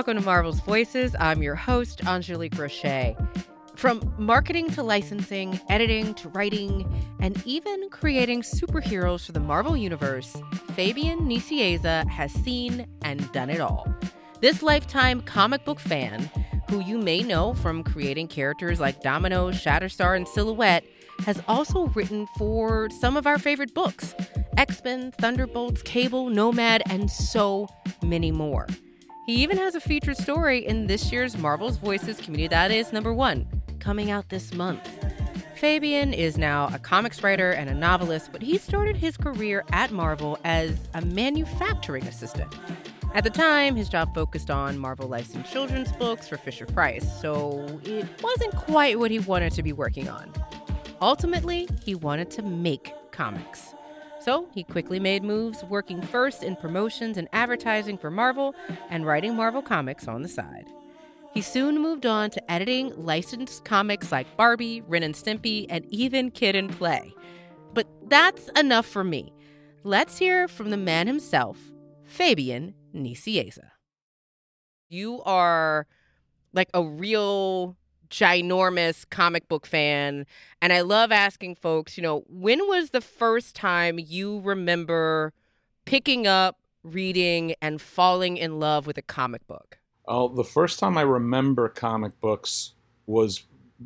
welcome to Marvel's Voices. I'm your host, Angelique Roche. From marketing to licensing, editing to writing, and even creating superheroes for the Marvel Universe, Fabian Nicieza has seen and done it all. This lifetime comic book fan, who you may know from creating characters like Domino, Shatterstar, and Silhouette, has also written for some of our favorite books X Men, Thunderbolts, Cable, Nomad, and so many more. He even has a featured story in this year's Marvel's Voices community. Comunidades number one, coming out this month. Fabian is now a comics writer and a novelist, but he started his career at Marvel as a manufacturing assistant. At the time, his job focused on Marvel licensed children's books for Fisher Price, so it wasn't quite what he wanted to be working on. Ultimately, he wanted to make comics. So he quickly made moves, working first in promotions and advertising for Marvel and writing Marvel comics on the side. He soon moved on to editing licensed comics like Barbie, Ren and Stimpy, and even Kid and Play. But that's enough for me. Let's hear from the man himself, Fabian Nicieza. You are like a real ginormous comic book fan. And I love asking folks, you know, when was the first time you remember picking up, reading, and falling in love with a comic book? Oh, the first time I remember comic books was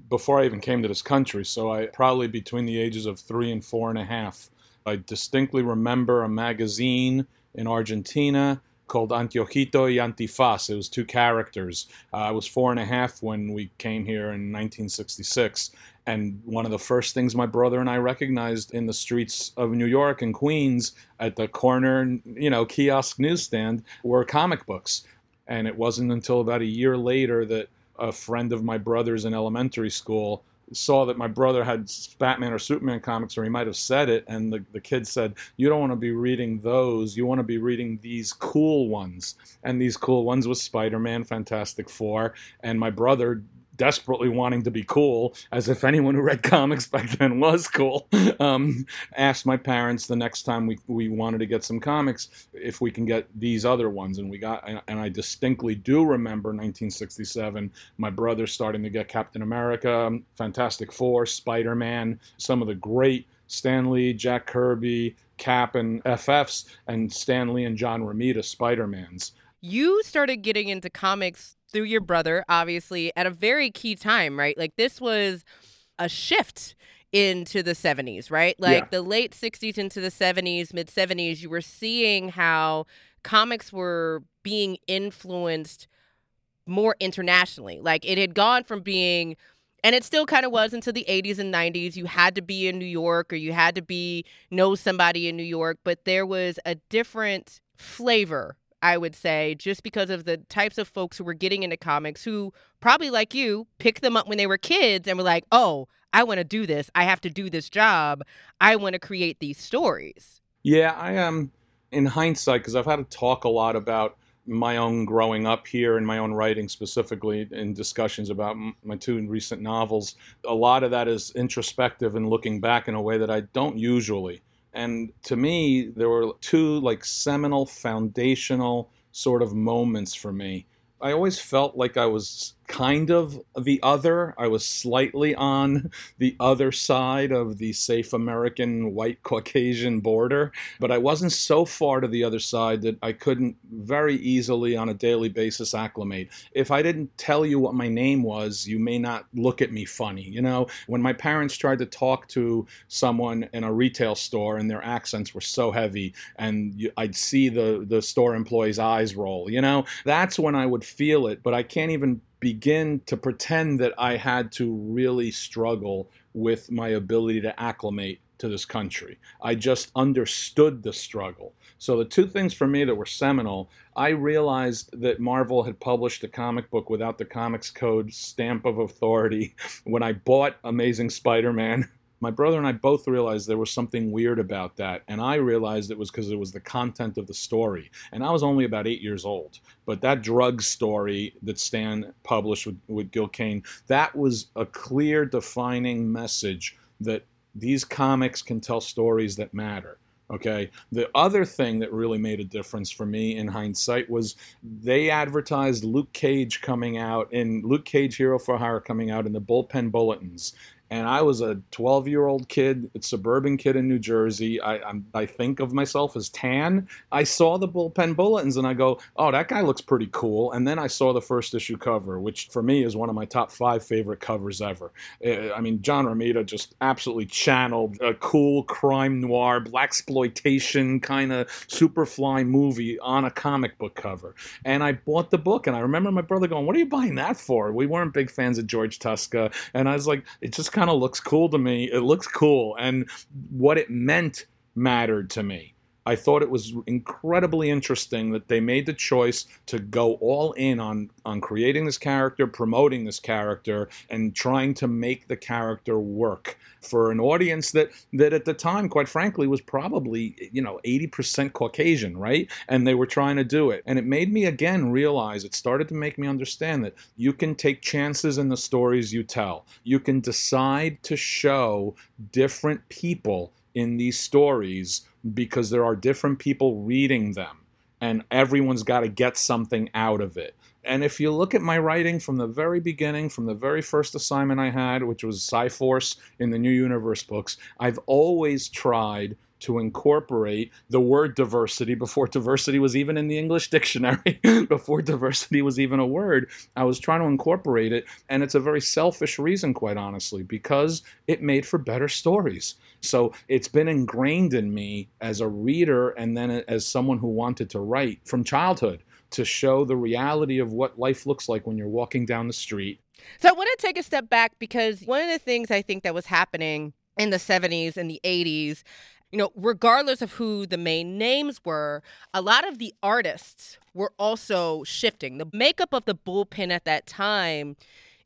before I even came to this country. So I probably between the ages of three and four and a half. I distinctly remember a magazine in Argentina called Anteojito y Antifaz. It was two characters. Uh, I was four and a half when we came here in 1966. And one of the first things my brother and I recognized in the streets of New York and Queens at the corner, you know, kiosk newsstand were comic books. And it wasn't until about a year later that a friend of my brother's in elementary school saw that my brother had Batman or Superman comics, or he might have said it, and the, the kid said, You don't want to be reading those. You want to be reading these cool ones. And these cool ones was Spider Man, Fantastic Four. And my brother desperately wanting to be cool, as if anyone who read comics back then was cool, um, asked my parents the next time we, we wanted to get some comics if we can get these other ones. And we got, and I distinctly do remember 1967, my brother starting to get Captain America, Fantastic Four, Spider Man, some of the great Stan Lee, Jack Kirby, Cap, and FFs, and Stan Lee and John Romita Spider Mans. You started getting into comics through your brother, obviously, at a very key time, right? Like this was a shift into the 70s, right? Like yeah. the late 60s into the 70s, mid 70s, you were seeing how comics were being influenced more internationally. Like it had gone from being and it still kind of was until the 80s and 90s you had to be in new york or you had to be know somebody in new york but there was a different flavor I would say, just because of the types of folks who were getting into comics who probably like you picked them up when they were kids and were like, oh, I want to do this. I have to do this job. I want to create these stories. Yeah, I am um, in hindsight because I've had to talk a lot about my own growing up here and my own writing specifically in discussions about my two recent novels. A lot of that is introspective and looking back in a way that I don't usually. And to me, there were two like seminal, foundational sort of moments for me. I always felt like I was kind of the other. I was slightly on the other side of the safe American white Caucasian border, but I wasn't so far to the other side that I couldn't very easily on a daily basis acclimate. If I didn't tell you what my name was, you may not look at me funny. You know, when my parents tried to talk to someone in a retail store and their accents were so heavy and I'd see the the store employee's eyes roll, you know, that's when I would feel it, but I can't even begin to pretend that I had to really struggle with my ability to acclimate to this country. I just understood the struggle. So, the two things for me that were seminal, I realized that Marvel had published a comic book without the Comics Code stamp of authority when I bought Amazing Spider Man my brother and I both realized there was something weird about that. And I realized it was because it was the content of the story. And I was only about eight years old. But that drug story that Stan published with, with Gil Kane, that was a clear, defining message that these comics can tell stories that matter. Okay. The other thing that really made a difference for me in hindsight was they advertised Luke Cage coming out in Luke Cage Hero for Hire coming out in the bullpen bulletins and I was a 12 year old kid, a suburban kid in New Jersey. I, I'm, i think of myself as tan. I saw the bullpen bulletins and I go, oh, that guy looks pretty cool. And then I saw the first issue cover, which for me is one of my top five favorite covers ever. Eh, I mean, John Romita just absolutely channeled a cool crime noir, black exploitation kind of superfly movie on a comic book cover. And I bought the book, and I remember my brother going, "What are you buying that for?" We weren't big fans of George Tuska, and I was like, "It just kind of looks cool to me. It looks cool. And what it meant mattered to me. I thought it was incredibly interesting that they made the choice to go all in on on creating this character, promoting this character, and trying to make the character work for an audience that that at the time, quite frankly, was probably you know 80% Caucasian, right? And they were trying to do it, and it made me again realize. It started to make me understand that you can take chances in the stories you tell. You can decide to show different people in these stories because there are different people reading them and everyone's got to get something out of it. And if you look at my writing from the very beginning, from the very first assignment I had, which was Psi-Force in the New Universe books, I've always tried to incorporate the word diversity before diversity was even in the English dictionary, before diversity was even a word. I was trying to incorporate it, and it's a very selfish reason, quite honestly, because it made for better stories. So it's been ingrained in me as a reader and then as someone who wanted to write from childhood to show the reality of what life looks like when you're walking down the street. So I want to take a step back because one of the things I think that was happening in the 70s and the 80s you know, regardless of who the main names were, a lot of the artists were also shifting. The makeup of the bullpen at that time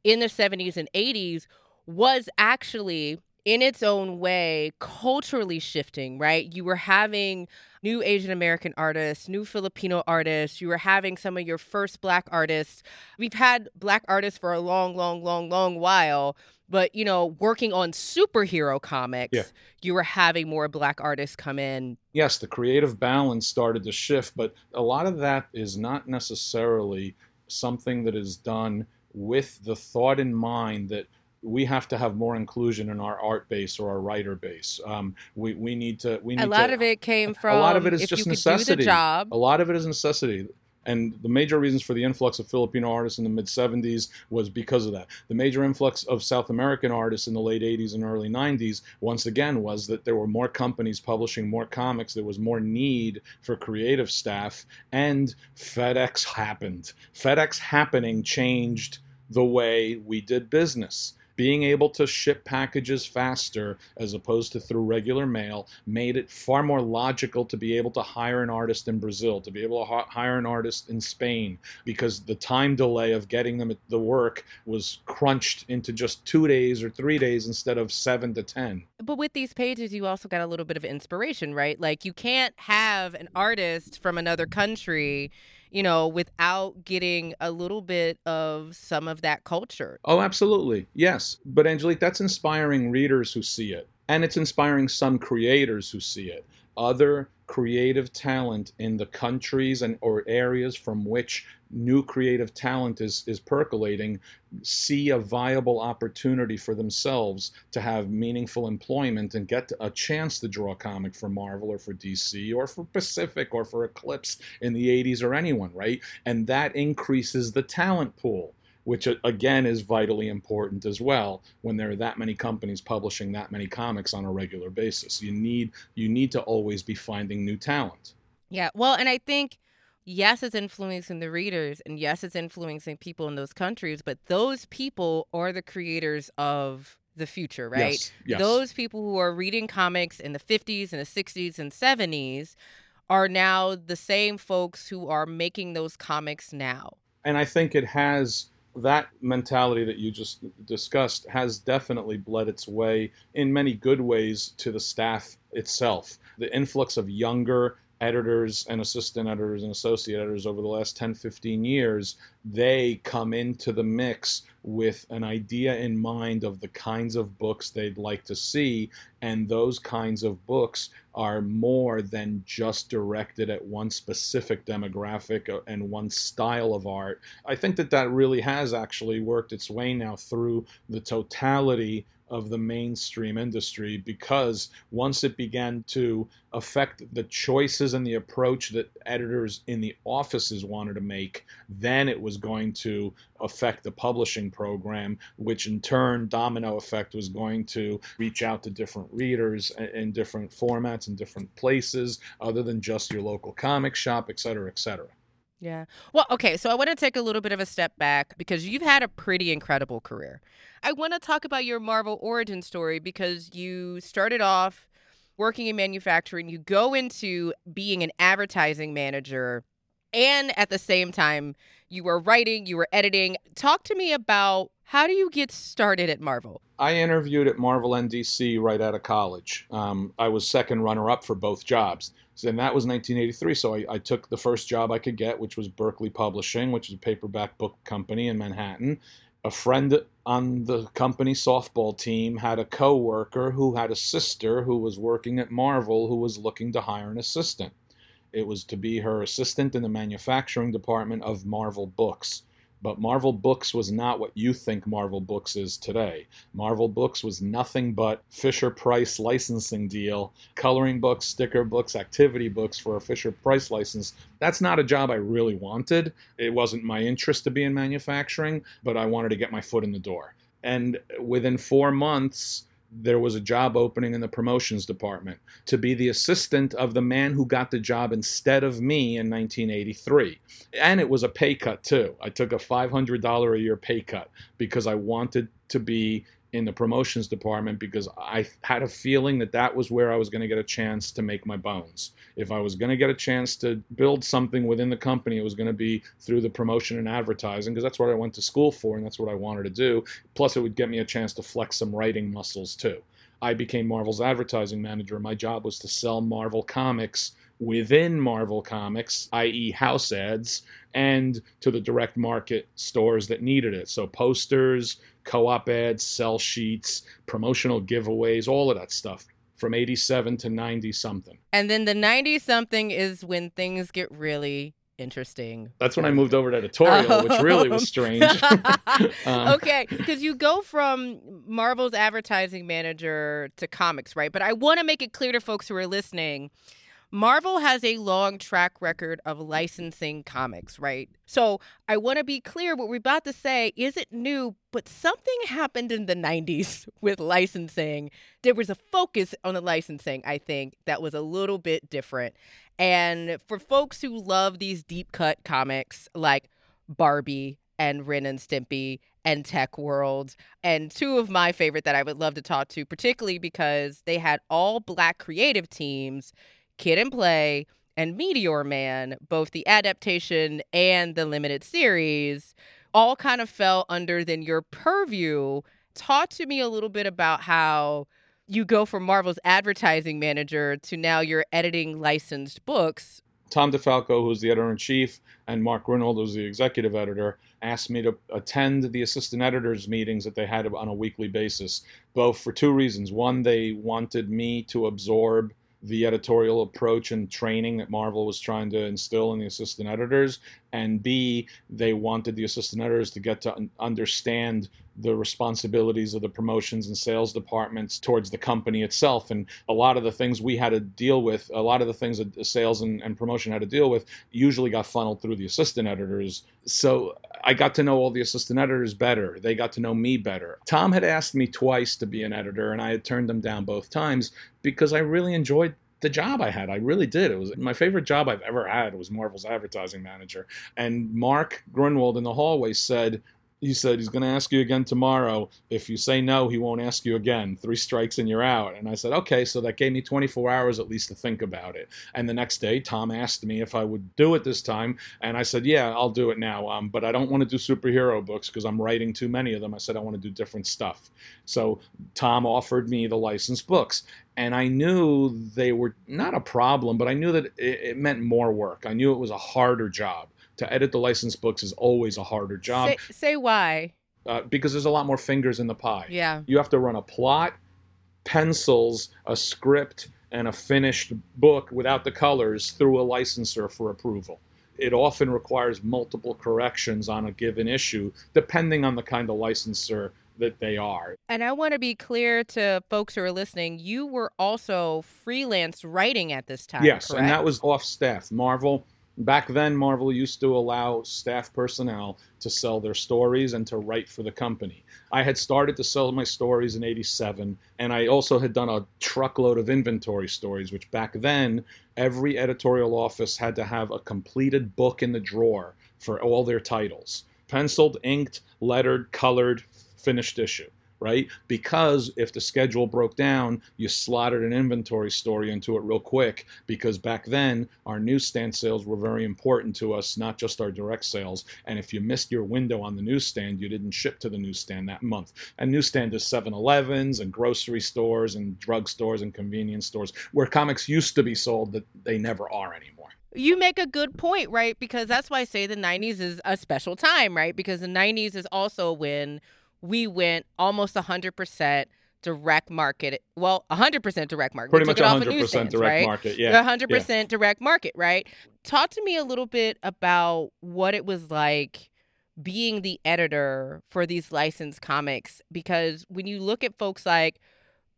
in the 70s and 80s was actually in its own way culturally shifting, right? You were having new Asian American artists, new Filipino artists, you were having some of your first black artists. We've had black artists for a long, long, long, long while, but you know, working on superhero comics, yeah. you were having more black artists come in. Yes, the creative balance started to shift, but a lot of that is not necessarily something that is done with the thought in mind that we have to have more inclusion in our art base or our writer base. Um, we, we need to. We need a lot to, of it came from. A lot of it is just necessity. A lot of it is necessity. And the major reasons for the influx of Filipino artists in the mid 70s was because of that. The major influx of South American artists in the late 80s and early 90s, once again, was that there were more companies publishing more comics. There was more need for creative staff, and FedEx happened. FedEx happening changed the way we did business being able to ship packages faster as opposed to through regular mail made it far more logical to be able to hire an artist in Brazil, to be able to hire an artist in Spain, because the time delay of getting them the work was crunched into just two days or three days instead of seven to 10. But with these pages, you also got a little bit of inspiration, right? Like you can't have an artist from another country you know, without getting a little bit of some of that culture. Oh, absolutely. Yes. But Angelique, that's inspiring readers who see it. And it's inspiring some creators who see it. Other creative talent in the countries and or areas from which new creative talent is is percolating see a viable opportunity for themselves to have meaningful employment and get a chance to draw a comic for Marvel or for DC or for Pacific or for Eclipse in the 80s or anyone, right? And that increases the talent pool which again is vitally important as well when there are that many companies publishing that many comics on a regular basis. You need you need to always be finding new talent. Yeah, well, and I think yes, it's influencing the readers, and yes, it's influencing people in those countries, but those people are the creators of the future, right? Yes, yes. Those people who are reading comics in the 50s and the 60s and 70s are now the same folks who are making those comics now. And I think it has that mentality that you just discussed has definitely bled its way in many good ways to the staff itself. The influx of younger editors and assistant editors and associate editors over the last 10 15 years they come into the mix with an idea in mind of the kinds of books they'd like to see. And those kinds of books are more than just directed at one specific demographic uh, and one style of art. I think that that really has actually worked its way now through the totality of the mainstream industry because once it began to affect the choices and the approach that editors in the offices wanted to make, then it was going to affect the publishing program, which in turn, domino effect, was going to reach out to different readers in different formats and different places other than just your local comic shop, et cetera, et cetera. Yeah. Well, okay. So I want to take a little bit of a step back because you've had a pretty incredible career. I want to talk about your Marvel origin story because you started off working in manufacturing, you go into being an advertising manager, and at the same time, you were writing, you were editing. Talk to me about how do you get started at Marvel? I interviewed at Marvel NDC right out of college. Um, I was second runner up for both jobs. And that was 1983. So I, I, took the first job I could get, which was Berkley Publishing, which is a paperback book company in Manhattan a friend on the company softball team had a coworker who had a sister who was working at Marvel who was looking to hire an assistant. It was to be her assistant in the manufacturing department of Marvel Books. But Marvel Books was not what you think Marvel Books is today. Marvel Books was nothing but Fisher Price licensing deal, coloring books, sticker books, activity books for a Fisher Price license. That's not a job I really wanted. It wasn't my interest to be in manufacturing, but I wanted to get my foot in the door. And within four months, there was a job opening in the promotions department to be the assistant of the man who got the job instead of me in 1983. And it was a pay cut too. I took a $500 a year pay cut because I wanted to be in the promotions department because I had a feeling that that was where I was going to get a chance to make my bones. If I was going to get a chance to build something within the company, it was going to be through the promotion and advertising because that's what I went to school for and that's what I wanted to do. Plus, it would get me a chance to flex some writing muscles too. I became Marvel's advertising manager. My job was to sell Marvel comics within Marvel Comics, i.e., house ads, and to the direct market stores that needed it. So posters, co-op ads, sell sheets, promotional giveaways, all of that stuff from 87 to 90 something. And then the 90 something is when things get really interesting. That's when I moved over to editorial, which really was strange. um, okay, because you go from Marvel's advertising manager to comics, right? But I want to make it clear to folks who are listening Marvel has a long track record of licensing comics, right? So I want to be clear what we're about to say isn't new, but something happened in the 90s with licensing. There was a focus on the licensing, I think, that was a little bit different. And for folks who love these deep cut comics like Barbie and Ren and Stimpy and TekWorld, and two of my favorite that I would love to talk to, particularly because they had all black creative teams Kid and Play and Meteor Man, both the adaptation and the limited series, all kind of fell under then your purview. Talk to me a little bit about how you go from Marvel's advertising manager to now you're editing licensed books. Tom DeFalco, who's the editor in chief, and Mark Gruenwald, who's the executive editor, asked me to attend the assistant editors meetings that they had on a weekly basis, both for two reasons. One, they wanted me to absorb the editorial approach and training that Marvel was trying to instill in the assistant editors, and B, they wanted the assistant editors to get to understand the responsibilities of the promotions and sales departments towards the company itself. And a lot of the things we had to deal with, a lot of the things that sales and, and promotion had to deal with, usually got funneled through the assistant editors. So I got to know all the assistant editors better. They got to know me better. Tom had asked me twice to be an editor, and I had turned them down both times because I really enjoyed the job I had. I really did. It was my favorite job I've ever had was Marvel's advertising manager. And Mark Gruenwald in the hallway said, he said he's going to ask you again tomorrow. If you say no, he won't ask you again. Three strikes and you're out. And I said, okay. So that gave me 24 hours at least to think about it. And the next day, Tom asked me if I would do it this time, and I said, yeah, I'll do it now. Um, but I don't want to do superhero books because I'm writing too many of them. I said I want to do different stuff. So Tom offered me the licensed books, and I knew they were not a problem, but I knew that it, it meant more work. I knew it was a harder job to edit the licensed books is always a harder job. Say, say why. uh, because there's a lot more fingers in the pie. Yeah. You have to run a plot, pencils, a script, and a finished book without the colors through a licensor for approval. It often requires multiple corrections on a given issue, depending on the kind of licensor that they are. And I want to be clear to folks who are listening you were also freelance writing at this time. Yes, correct? and that was off staff. Marvel Back then, Marvel used to allow staff personnel to sell their stories and to write for the company. I had started to sell my stories in 87, and I also had done a truckload of inventory stories, which back then, every editorial office had to have a completed book in the drawer for all their titles penciled, inked, lettered, colored, finished issue right? Because if the schedule broke down, you slotted an inventory story into it real quick. Because back then, our newsstand sales were very important to us, not just our direct sales. And if you missed your window on the newsstand, you didn't ship to the newsstand that month. And newsstand is 7 Elevens and grocery stores and drugstores and convenience stores where comics used to be sold that they never are anymore. You make a good point, right? Because that's why I say the 90s is a special time, right? Because the 90s is also when we went almost 100% direct market. Well, 100% direct market. Pretty much 100% direct right? market. Yeah. 100% yeah. direct market, right? Talk to me a little bit about what it was like being the editor for these licensed comics because when you look at folks like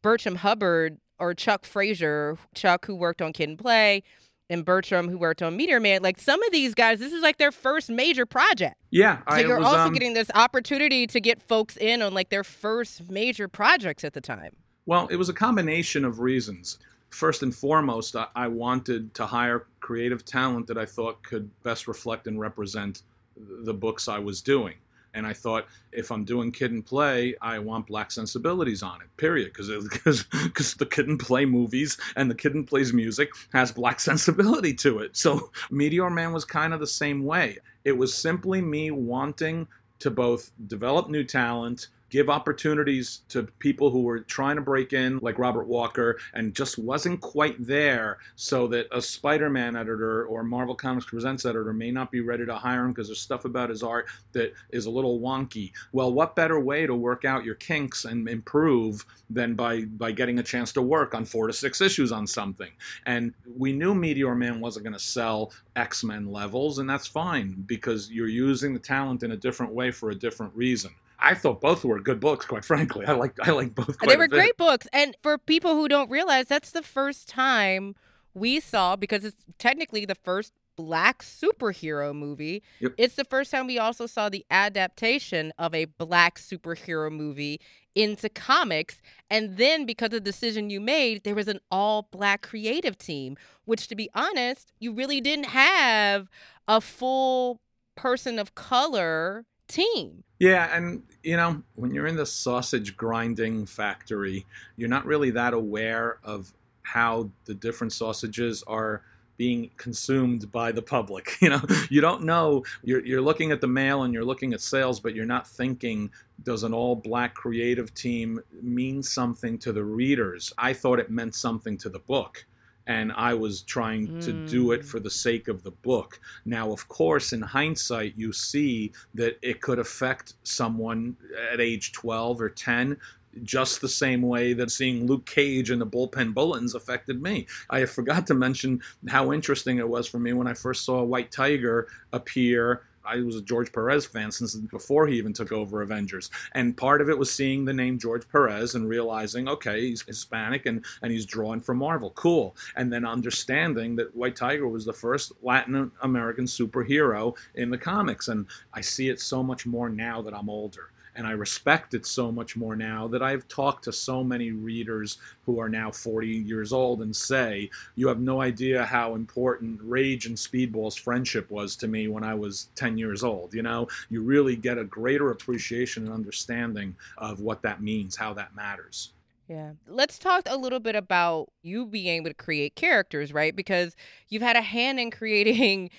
Bertram Hubbard or Chuck Fraser, Chuck who worked on Kid and Play, and Bertram, who worked on Meteor Man, like some of these guys, this is like their first major project. Yeah, so I you're was, also um, getting this opportunity to get folks in on like their first major projects at the time. Well, it was a combination of reasons. First and foremost, I, I wanted to hire creative talent that I thought could best reflect and represent the books I was doing. And I thought, if I'm doing kid and play, I want black sensibilities on it, period. Because because the kid and play movies and the kid and plays music has black sensibility to it. So Meteor Man was kind of the same way. It was simply me wanting to both develop new talent give opportunities to people who were trying to break in, like Robert Walker, and just wasn't quite there, so that a Spider Man editor or Marvel Comics Presents editor may not be ready to hire him because there's stuff about his art that is a little wonky. Well, what better way to work out your kinks and improve than by, by getting a chance to work on four to six issues on something? And we knew Meteor Man wasn't going to sell X Men levels, and that's fine because you're using the talent in a different way for a different reason. I thought both were good books, quite frankly. I like I like both. they were great books, and for people who don't realize, that's the first time we saw because it's technically the first black superhero movie. Yep. It's the first time we also saw the adaptation of a black superhero movie into comics. And then because of the decision you made, there was an all black creative team, which to be honest, you really didn't have a full person of color team. Yeah, and you know, when you're in the sausage grinding factory, you're not really that aware of how the different sausages are being consumed by the public. You know, you don't know. You're, you're looking at the mail and you're looking at sales, but you're not thinking, does an all black creative team mean something to the readers? I thought it meant something to the book and I was trying mm. to do it hmm. for the sake of the book. Now, of course, in hindsight, you see that it could affect someone at age 12 or 10 just the same way that seeing Luke Cage and the bullpen bulletins affected me. I forgot to mention how interesting it was for me when I first saw White Tiger appear I was a George Perez fan since before he even took over Avengers. And part of it was seeing the name George Perez and realizing, okay, he's Hispanic and, and he's drawn from Marvel. Cool. And then understanding that White Tiger was the first Latin American superhero in the comics. And I see it so much more now that I'm older and I respect it so much more now that I've talked to so many readers who are now 40 years old and say, You have no idea how important Rage and Speedball's friendship was to me when I was 10 years old. You know, you really get a greater appreciation and understanding of what that means, how that matters. Yeah. Let's talk a little bit about you being able to create characters, right? Because you've had a hand in creating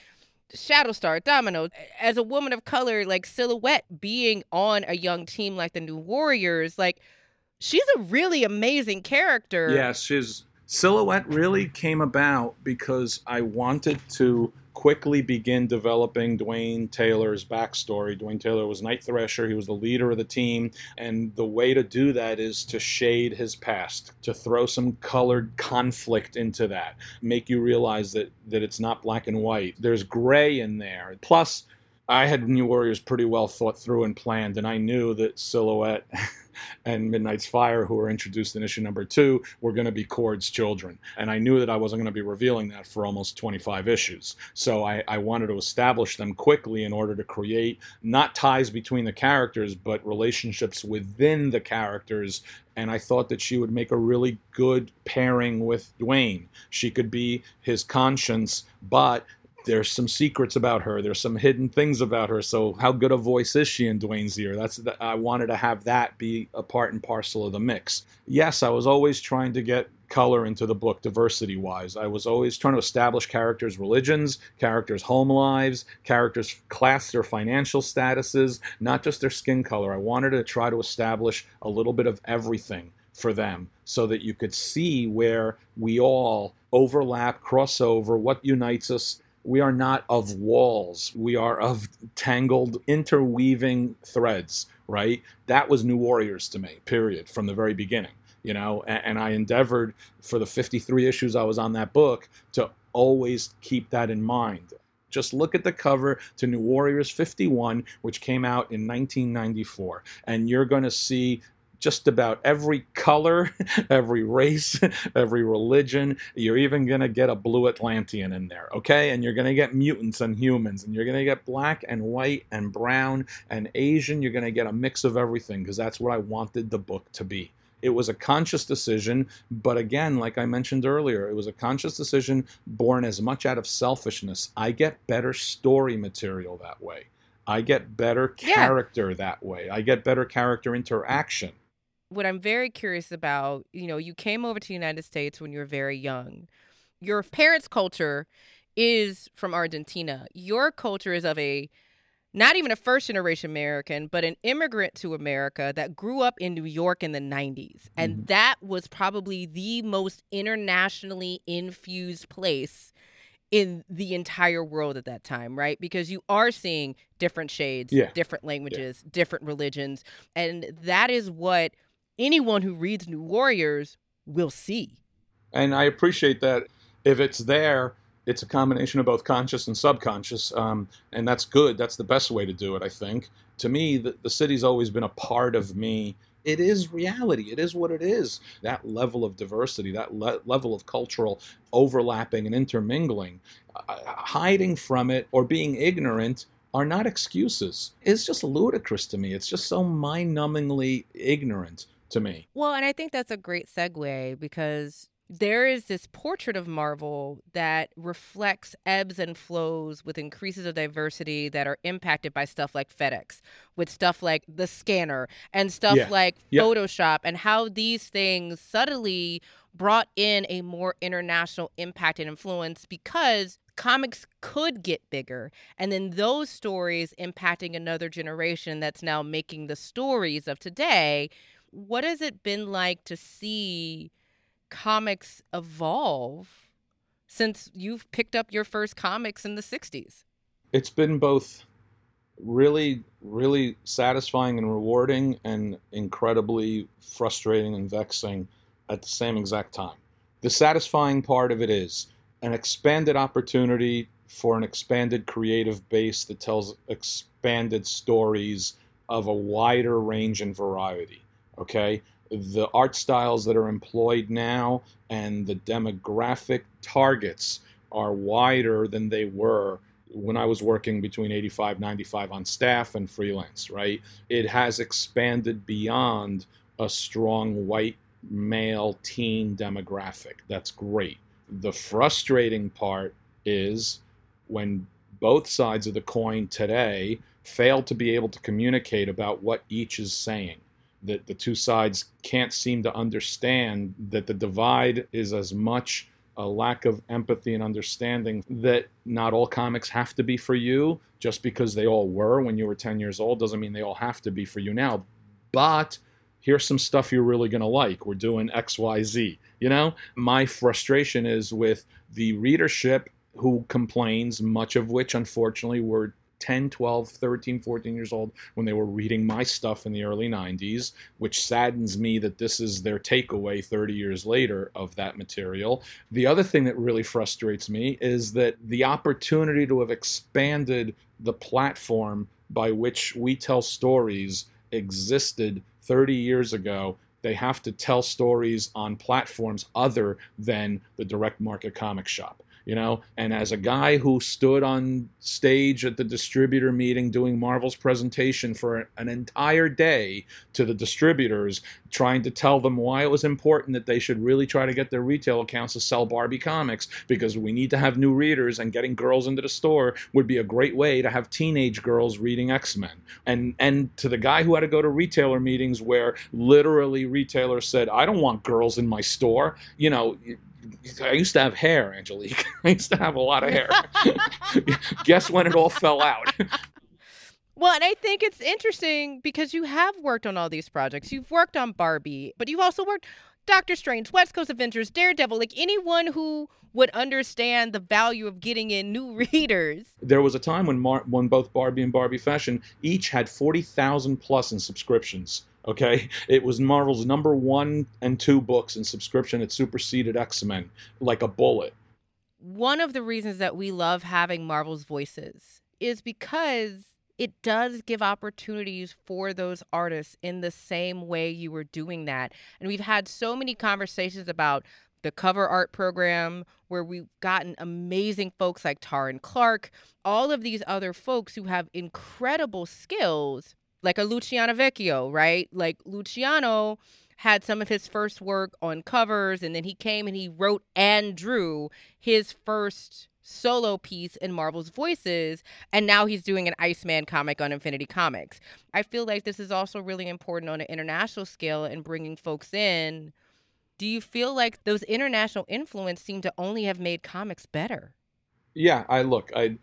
Shatterstar, Domino, as a woman of color, like Silhouette being on a young team like the New Warriors, like she's a really amazing character. Yes, she's Silhouette really came about because I wanted to quickly begin developing Dwayne Taylor's backstory. Dwayne Taylor was Night Thrasher, he was the leader of the team, and the way to do that is to shade his past, to throw some colored conflict into that, make you realize that that it's not black and white. There's gray in there. Plus, I had New Warriors pretty well thought through and planned, and I knew that Silhouette and Midnight's Fire, who were introduced in issue number two, were going to be Chord's children. And I knew that I wasn't going to be revealing that for almost 25 issues. So I, I wanted to establish them quickly in order to create not ties between the characters, but relationships within the characters and I thought that she would make a really good pairing with Dwayne. She could be his conscience, but there's some secrets about her. There's some hidden things about her. So how good a voice is she in Dwayne's ear? That's the, I wanted to have that be a part and parcel of the mix. Yes, I was always trying to get color into the book diversity wise. I was always trying to establish characters' religions, characters' home lives, characters' class, their financial statuses, not just their skin color. I wanted to try to establish a little bit of everything for them so that you could see where we all overlap, crossover, what unites us we are not of walls. We are of tangled, interweaving threads, right? That was New Warriors to me, period, from the very beginning. You know, and, and I endeavored for the 53 issues I was on that book to always keep that in mind. Just look at the cover to New Warriors 51, which came out in 1994, and you're going to see just about every color, every race, every religion. You're even going to get a blue Atlantean in there, okay? And you're going to get mutants and humans, and you're going to get black and white and brown and Asian. You're going to get a mix of everything because that's what I wanted the book to be. It was a conscious decision, but again, like I mentioned earlier, it was a conscious decision born as much out of selfishness. I get better story material that way. I get better character yeah. that way. I get better character interaction what I'm very curious about, you know, you came over to the United States when you were very young. Your parents' culture is from Argentina. Your culture is of a not even a first generation American, but an immigrant to America that grew up in New York in the 90s. And mm-hmm. that was probably the most internationally infused place in the entire world at that time, right? Because you are seeing different shades, yeah. different languages, yeah. different religions. And that is what anyone who reads New Warriors will see. And I appreciate that. If it's there, it's a combination of both conscious and subconscious, um, and that's good. That's the best way to do it, I think. To me, the, the city's always been a part of me. It is reality. It is what it is. That level of diversity, that le- level of cultural overlapping and intermingling, uh, hiding from it or being ignorant are not excuses. It's just ludicrous to me. It's just so mind numbingly ignorant to me. Well, and I think that's a great segue because there is this portrait of Marvel that reflects ebbs and flows with increases of diversity that are impacted by stuff like FedEx, with stuff like the scanner and stuff yeah. like. Photoshop, and how these things subtly brought in a more international impact and influence because comics could get bigger and then those stories impacting another generation that's now making the stories of today what has it been like to see comics evolve since you've picked up your first comics in the 60s? It's been both really, really satisfying and rewarding and incredibly frustrating and vexing at the same exact time. The satisfying part of it is an expanded opportunity for an expanded creative base that tells expanded stories of a wider range and variety okay the art styles that are employed now and the demographic targets are wider than they were when I was working between 85 95 on staff and freelance, right? It has expanded beyond a strong white male teen demographic. That's great. The frustrating part is when both sides of the coin today fail to be able to communicate about what each is saying that the two sides can't seem to understand that the divide is as much a lack of empathy and understanding that not all comics have to be for you. Just because they all were when you were 10 years old doesn't mean they all have to be for you now. But here's some stuff you're really going to like. We're doing xyz you know? My frustration is with the readership who complains, much of which unfortunately were 10, 12, 13, 14 years old when they were reading my stuff in the early 90s, which saddens me that this is their takeaway 30 years later of that material. The other thing that really frustrates me is that the opportunity to have expanded the platform by which we tell stories existed 30 years ago they have to tell stories on platforms other than the direct market comic shop you know? And as a guy who stood on stage at the distributor meeting doing marvel's presentation for an entire day to the distributors trying to tell them why it was important that they should really try to get their retail accounts to sell barbie comics because we need to have new readers and getting girls into the store would be a great way to have teenage girls reading x-men. And and to the guy who had to go to retailer meetings where literally retailers said i don't want girls in my store you know I used to have hair, Angelique. I used to have a lot of hair. Guess when it all fell out? Well, and I think it's interesting because you have worked on all these projects. You've worked on Barbie, but you've also worked Doctor Strange, West Coast Avengers, Daredevil, like anyone who would understand the value of getting in new readers. There was a time when Mar- when both Barbie and Barbie Fashion each had 40,000 plus in subscriptions. Okay, it was Marvel's number one and two books in subscription. It superseded X Men like a bullet. One of the reasons that we love having Marvel's voices is because it does give opportunities for those artists in the same way you were doing that. And we've had so many conversations about the cover art program where we've gotten amazing folks like Taurin Clarke, all of these other folks who have incredible skills like a Luciano Vecchio, right? Like Luciano had some of his first work on covers and then he came and he wrote and drew his first solo piece in Marvel's Voices and now he's doing an Iceman comic on Infinity Comics. I feel like this is also really important on an international scale and bringing folks in. Do you feel like those international influence seem to only have made comics better? Yeah, I look, I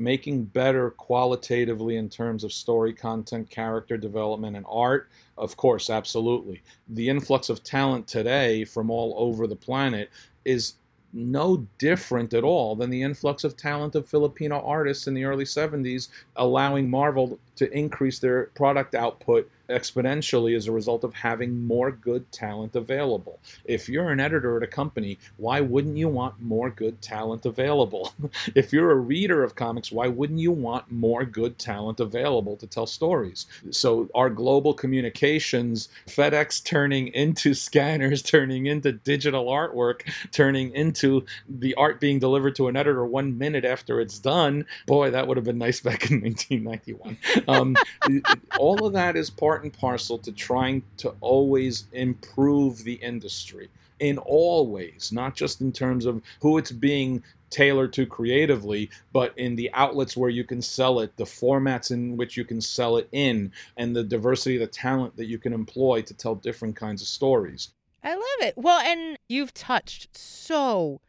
making better qualitatively in terms of story content, character development, and art? Of course, absolutely. The influx of talent today from all over the planet is no different at all than the influx of talent of Filipino artists in the early 70s, allowing Marvel to increase their product output exponentially as a result of having more good talent available. If you're an editor at a company, why wouldn't you want more good talent available? if you're a reader of comics, why wouldn't you want more good talent available to tell stories? So, our global communications, FedEx turning into scanners, turning into digital artwork, turning into the art being delivered to an editor one minute after it's done, boy, that would have been nice back in 1991. Um, all of that is part part and parcel to trying to always improve the industry in all ways, not just in terms of who it's being tailored to creatively, but in the outlets where you can sell it, the formats in which you can sell it in, and the diversity of the talent that you can employ to tell different kinds of stories. I love it. Well, and you've touched so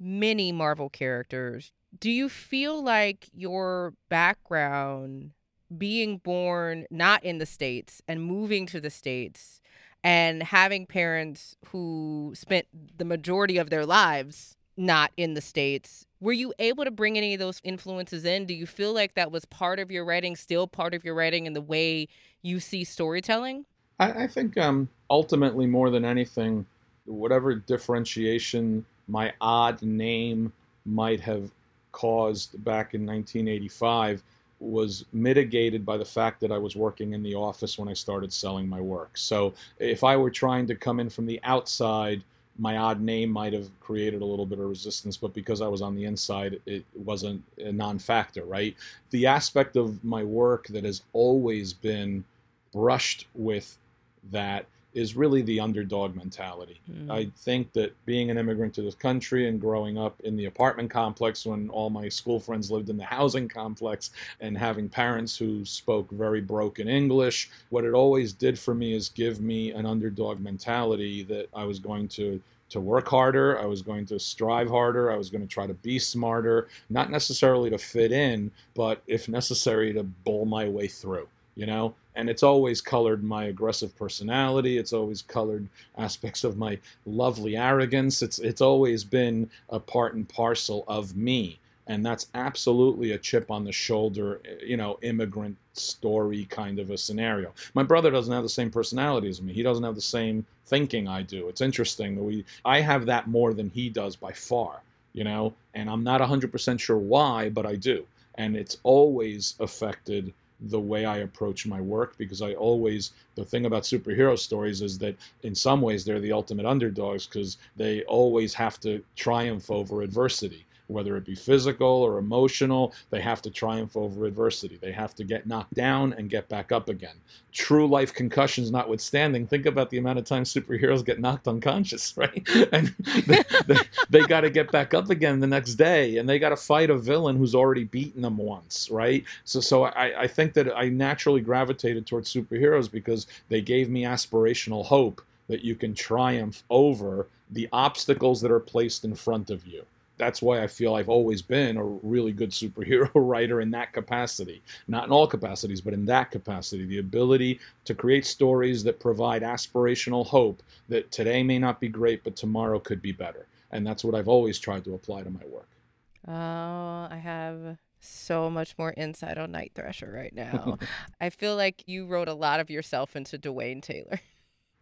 many Marvel characters. Do you feel like your background being born not in the States and moving to the States and having parents who spent the majority of their lives not in the States, were you able to bring any of those influences in? Do you feel like that was part of your writing, still part of your writing and the way you see storytelling? I, I think um, ultimately, more than anything, whatever differentiation my odd name might have caused back in 1985 was mitigated by the fact that I was working in the office when I started selling my work. So if I were trying to come in from the outside, my odd name might have created a little bit of resistance, but because I was on the inside, it wasn't a non factor, right? The aspect of my work that has always been brushed with that is really the underdog mentality. Mm. I think that being an immigrant to this country and growing up in the apartment complex when all my school friends lived in the housing complex and having parents who spoke very broken English, what it always did for me is give me an underdog mentality that I was going to to work harder, I was going to strive harder, I was going to try to be smarter, not necessarily to fit in, but if necessary to bowl my way through you know and it's always colored my aggressive personality. It's always colored aspects of my lovely arrogance. It's it's always been a part and parcel of me. And that's absolutely a chip on the shoulder eh, you know immigrant story kind of a scenario. My brother doesn't have the same personality as me. He doesn't have the same thinking i do. It's interesting that we i have that more than he does by far you know? And i'm not 100% sure why but i do. And it's always affected the way I approach my work because I always the thing about superhero stories is that in some ways they're the ultimate underdogs because they always have to triumph over adversity whether it be physical or emotional, they have to triumph over adversity. They have to get knocked down and get back up again. True life concussions notwithstanding, think about the amount of times superheroes get knocked unconscious, right? And they, they, they got to get back up again the next day, and they got to fight a villain who's already beaten them once, right? So, so I, I think that I naturally gravitated towards superheroes because they gave me aspirational hope that you can triumph over the obstacles that are placed in front of you that's why I feel I've always been a really good superhero writer in that capacity. Not in all capacities, but in that capacity. The ability to create stories that provide aspirational hope that today may not be great, but tomorrow could be better. And that's what I've always tried to apply to my work. Oh, I have so much more insight on Night Thrasher right now. I feel like you wrote a lot of yourself into Dwayne Taylor.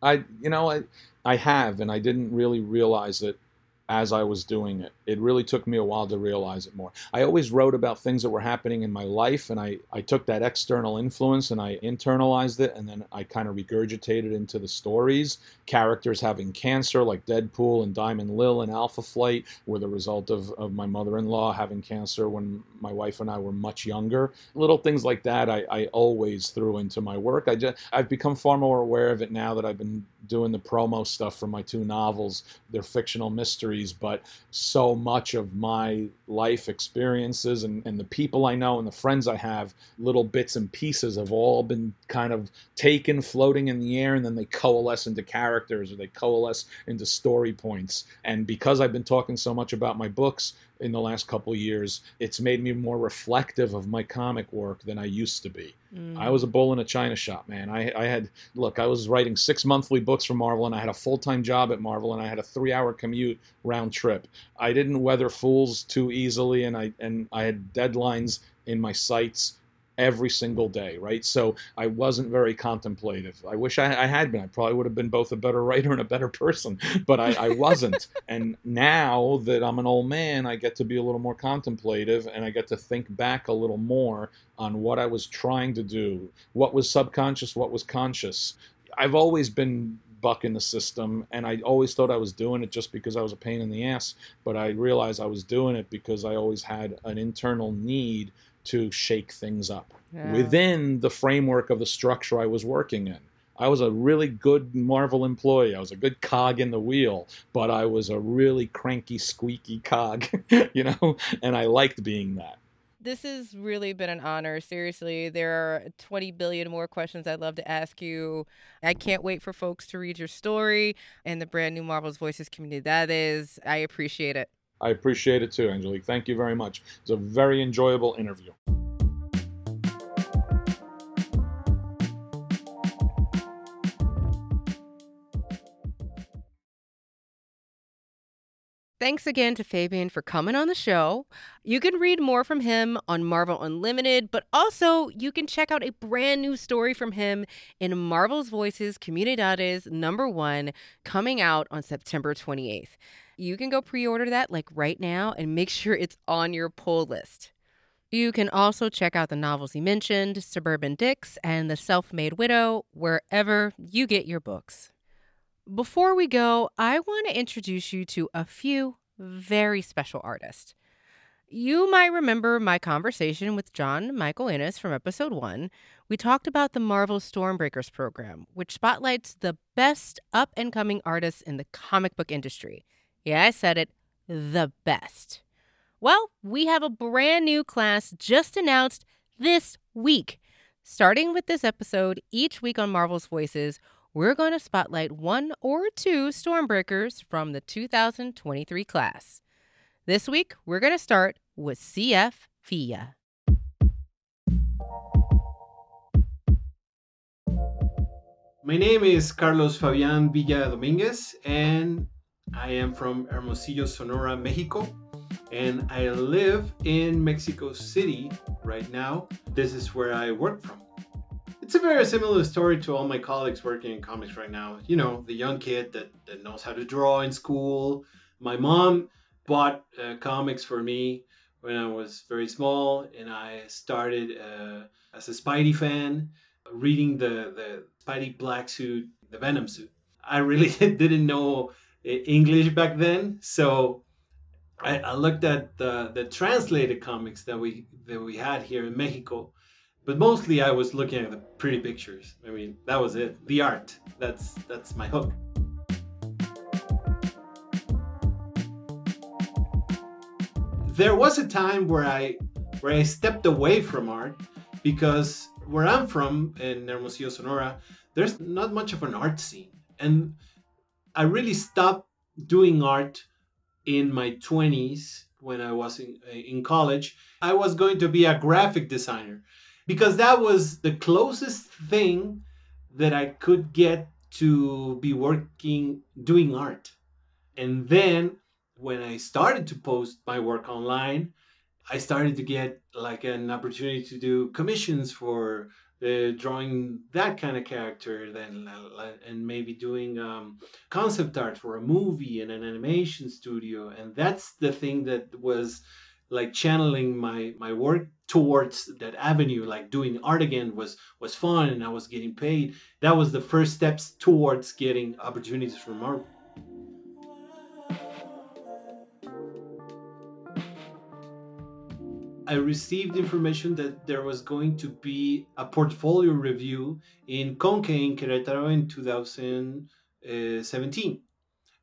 I, you know, I, I have, and I didn't really realize it as I was doing it. It really took me a while to realize it more. I always wrote about things that were happening in my life, and I, I took that external influence and I internalized it, and then I kind of regurgitated into the stories. Characters having cancer, like Deadpool and Diamond Lil and Alpha Flight, were the result of, of my mother in law having cancer when my wife and I were much younger. Little things like that I, I always threw into my work. I just, I've become far more aware of it now that I've been doing the promo stuff for my two novels. They're fictional mysteries, but so much of my life experiences and, and the people I know and the friends I have, little bits and pieces have all been kind of taken, floating in the air, and then they coalesce into characters or they coalesce into story points. And because I've been talking so much about my books, in the last couple years, it's made me more reflective of my comic work than I used to be. Mm. I was a bull in a china shop, man. I, I had look, I was writing six monthly books for Marvel, and I had a full time job at Marvel, and I had a three hour commute round trip. I didn't weather fools too easily, and I and I had deadlines in my sights every single day, right? So I wasn't very contemplative. I wish I, I, had been. I probably would have been both a better writer and a better person, but I, I wasn't. and now that I'm an old man, I get to be a little more contemplative and I get to think back a little more on what I was trying to do, what was subconscious, what was conscious. I've always been bucking the system and I always thought I was doing it just because I was a pain in the ass, but I realized I was doing it because I always had an internal need to shake things up yeah. within the framework of the structure I was working in. I was a really good Marvel employee. I was a good cog in the wheel, but I was a really cranky, squeaky cog, you know, and I liked being that. This has really been an honor. Seriously, there are 20 billion more questions I'd love to ask you. I can't wait for folks to read your story and the brand new Marvel's Voices community. That is, I appreciate it. I appreciate it too, Angelique. Thank you very much. It's a very enjoyable interview. Thanks again to Fabian for coming on the show. You can read more from him on Marvel Unlimited, but also you can check out a brand new story from him in Marvel's Voices Comunidades number one, coming out on September 28th. You can go pre order that like right now and make sure it's on your pull list. You can also check out the novels he mentioned, Suburban Dicks and The Self Made Widow, wherever you get your books. Before we go, I want to introduce you to a few very special artists. You might remember my conversation with John Michael Innes from episode one. We talked about the Marvel Stormbreakers program, which spotlights the best up and coming artists in the comic book industry. Yeah, I said it, the best. Well, we have a brand new class just announced this week. Starting with this episode, each week on Marvel's Voices, we're going to spotlight one or two Stormbreakers from the 2023 class. This week, we're going to start with CF Villa. My name is Carlos Fabian Villa Dominguez, and I am from Hermosillo, Sonora, Mexico. And I live in Mexico City right now. This is where I work from. It's a very similar story to all my colleagues working in comics right now. You know, the young kid that, that knows how to draw in school. My mom bought uh, comics for me when I was very small, and I started uh, as a Spidey fan, reading the, the Spidey black suit, the Venom suit. I really didn't know English back then, so I, I looked at the, the translated comics that we that we had here in Mexico, but mostly I was looking at the pretty pictures. I mean, that was it. The art. That's that's my hook. There was a time where I where I stepped away from art because where I'm from in Hermosillo, Sonora, there's not much of an art scene. And I really stopped doing art in my 20s when I was in, in college. I was going to be a graphic designer because that was the closest thing that I could get to be working doing art. And then when I started to post my work online, I started to get like an opportunity to do commissions for uh, drawing that kind of character then and maybe doing um, concept art for a movie in an animation studio and that's the thing that was like channeling my my work towards that avenue like doing art again was was fun and i was getting paid. That was the first steps towards getting opportunities from marvel. I received information that there was going to be a portfolio review in Conque in Querétaro in 2017.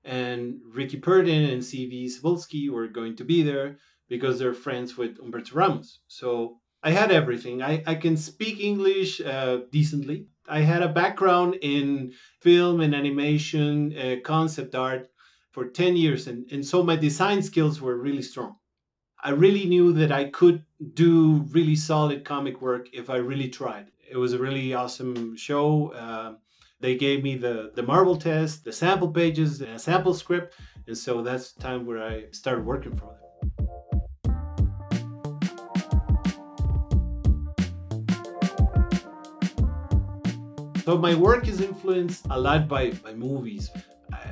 And Rickey Purdin and CB Cebulski were going to be there because they're friends with Humberto Ramos. So I had everything. I, I can speak English uh, decently. I had a background in film and animation, uh, concept art for 10 years. And, and so my design skills were really strong. I really knew that I could do really solid comic work if I really tried. It was a really awesome show. Uh, they gave me the the Marvel test, the sample pages, and a sample script, and so that's the time where I started working for them. So my work is influenced a lot by, by movies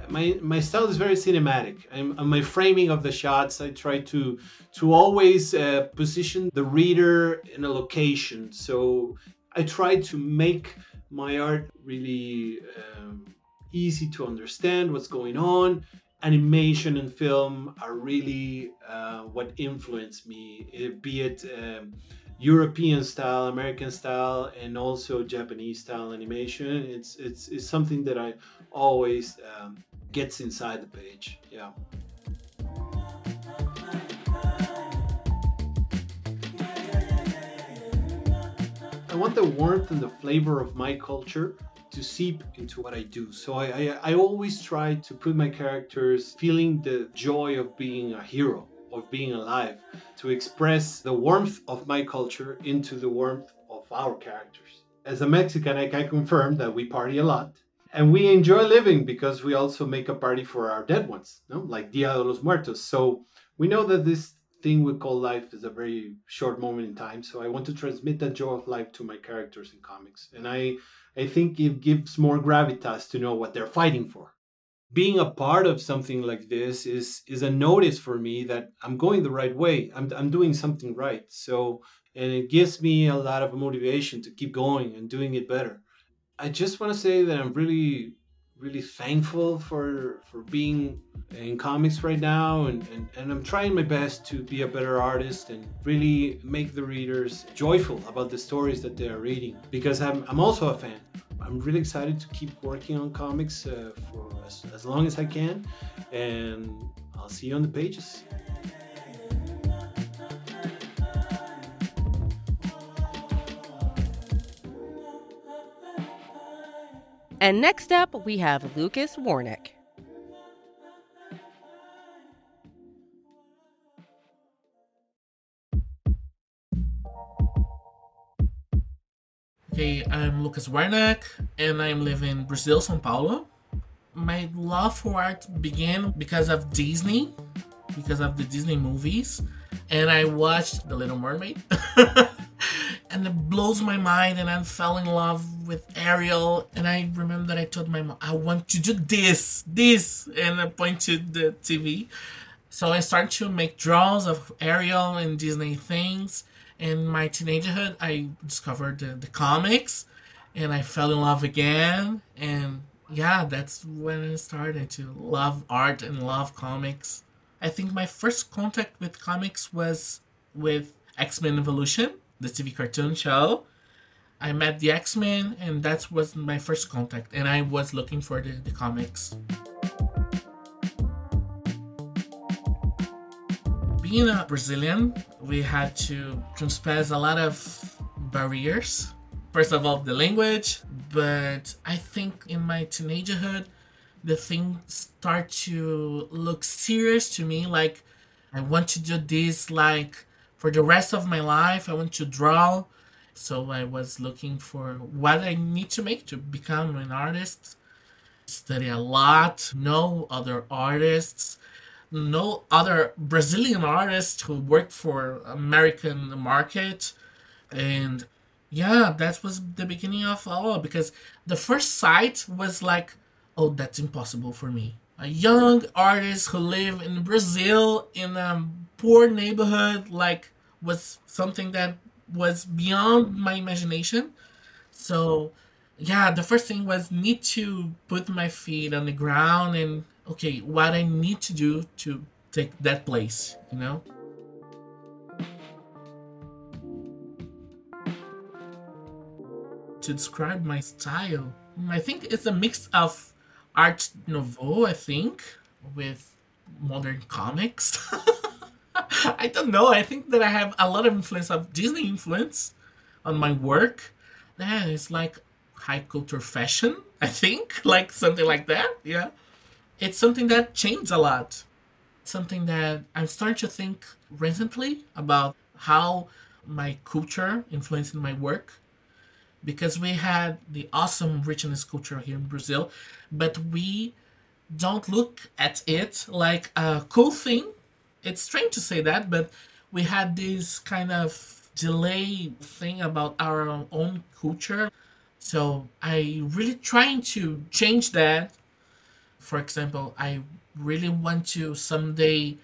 my my style is very cinematic. I'm, my framing of the shots, I try to to always uh, position the reader in a location. So I try to make my art really um, easy to understand what's going on. Animation and film are really uh, what influence me, be it. Um, European style, American style, and also Japanese style animation. It's it's, it's something that I always um, gets inside the page. Yeah. I want the warmth and the flavor of my culture to seep into what I do. So I, I, I, always try to put my characters feeling the joy of being a hero, of being alive, to express the warmth of my culture into the warmth of our characters. As a Mexican, I can confirm that we party a lot and we enjoy living because we also make a party for our dead ones, no? like Dia de los Muertos. So we know that this thing we call life is a very short moment in time. So I want to transmit that joy of life to my characters in comics, and I I think it gives more gravitas to know what they're fighting for. Being a part of something like this is is a notice for me that I'm going the right way. I'm I'm doing something right. So and it gives me a lot of motivation to keep going and doing it better. I just want to say that I'm really, really thankful for for being in comics right now, and, and, and I'm trying my best to be a better artist and really make the readers joyful about the stories that they are reading because I'm, I'm also a fan. I'm really excited to keep working on comics uh, for as, as long as I can, and I'll see you on the pages. And next up, we have Lucas Werneck. Okay, I'm Lucas Werneck, and I'm living in Brazil, São Paulo. My love for art began because of Disney, because of the Disney movies, and I watched The Little Mermaid. and it blows my mind, and I fell in love with Ariel. And I remember that I told my mom, I want to do this, this, and I pointed the TV. So I started to make draws of Ariel and Disney things. In my teenagerhood, I discovered the, the comics, and I fell in love again. And yeah, that's when I started to love art and love comics. I think my first contact with comics was with X Men Evolution, the TV cartoon show. I met the X Men, and that was my first contact, and I was looking for the, the comics. Being a Brazilian, we had to transpass a lot of barriers. First of all, the language, but I think in my teenagerhood, the things start to look serious to me. Like, I want to do this like for the rest of my life. I want to draw. So I was looking for what I need to make to become an artist. Study a lot, know other artists, know other Brazilian artists who worked for American market. And yeah, that was the beginning of all because the first sight was like oh, that's impossible for me. A young artist who live in Brazil in a poor neighborhood, like, was something that was beyond my imagination. So, yeah, the first thing was need to put my feet on the ground and okay, what I need to do to take that place, you know? To describe my style, hmm, I think it's a mix of art nouveau, I think, with modern comics. I don't know. I think that I have a lot of influence of Disney influence on my work. Yeah, it's like high culture fashion, I think, like something like that. Yeah. It's something that changed a lot. Something that I'm starting to think recently about how my culture influenced my work because we had the awesome richness culture here in Brazil, but we don't look at it like a cool thing. It's strange to say that, but we had this kind of delay thing about our own culture. So I really trying to change that. For example, I really want to someday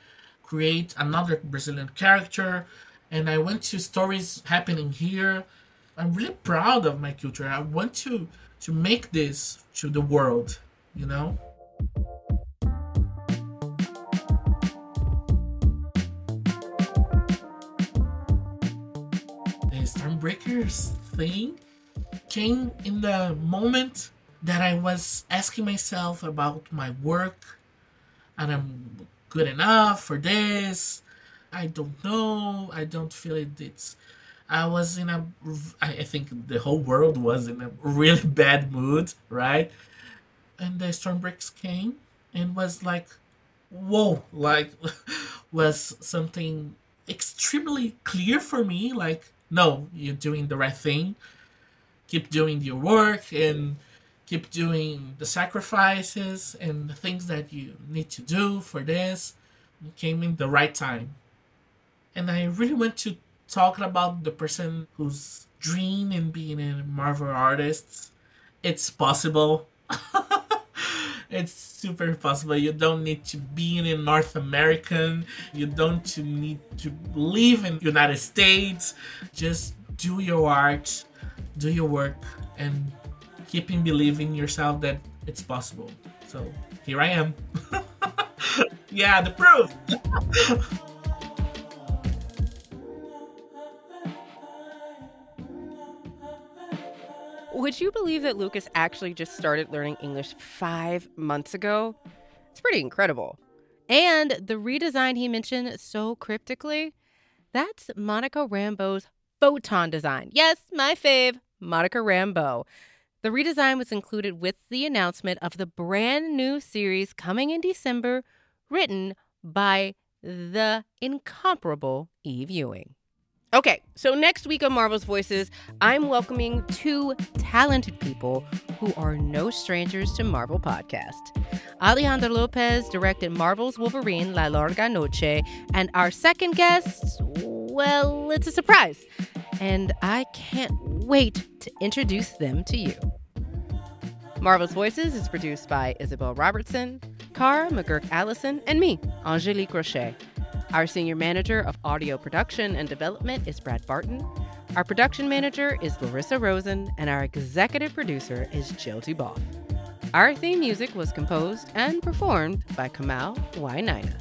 create another Brazilian character and I want to stories happening here I'm really proud of my culture. I want to to make this to the world, you know? The Stormbreakers thing came in the moment that I was asking myself about my work and I'm good enough for this. I don't know. I don't feel it. It's I was in a, I think the whole world was in a really bad mood, right? And the storm breaks came and was like, whoa, like, was something extremely clear for me. Like, no, you're doing the right thing. Keep doing your work and keep doing the sacrifices and the things that you need to do for this. You came in the right time. And I really want to talk about the person whose dream in being a Marvel artist, it's possible. it's super possible. You don't need to be in North American. You don't need to live in United States. Just do your art, do your work, and keeping believing yourself that it's possible. So here I am. yeah, the proof. Would you believe that Lucas actually just started learning English five months ago? It's pretty incredible. And the redesign he mentioned so cryptically, that's Monica Rambeau's photon design. Yes, my fave, Monica Rambeau. The redesign was included with the announcement of the brand new series coming in December, written by the incomparable Eve Ewing. Okay, so next week on Marvel's Voices, I'm welcoming two talented people who are no strangers to Marvel Podcast. Alejandro Lopez directed Marvel's Wolverine La Larga Noche, and our second guest, well, it's a surprise. And I can't wait to introduce them to you. Marvel's Voices is produced by Isabel Robertson, Cara McGurk Allison, and me, Angelique Roche. Our senior manager of audio production and development is Brad Barton. Our production manager is Larissa Rosen, and our executive producer is Jill Duboff. Our theme music was composed and performed by Kamal Wainaina.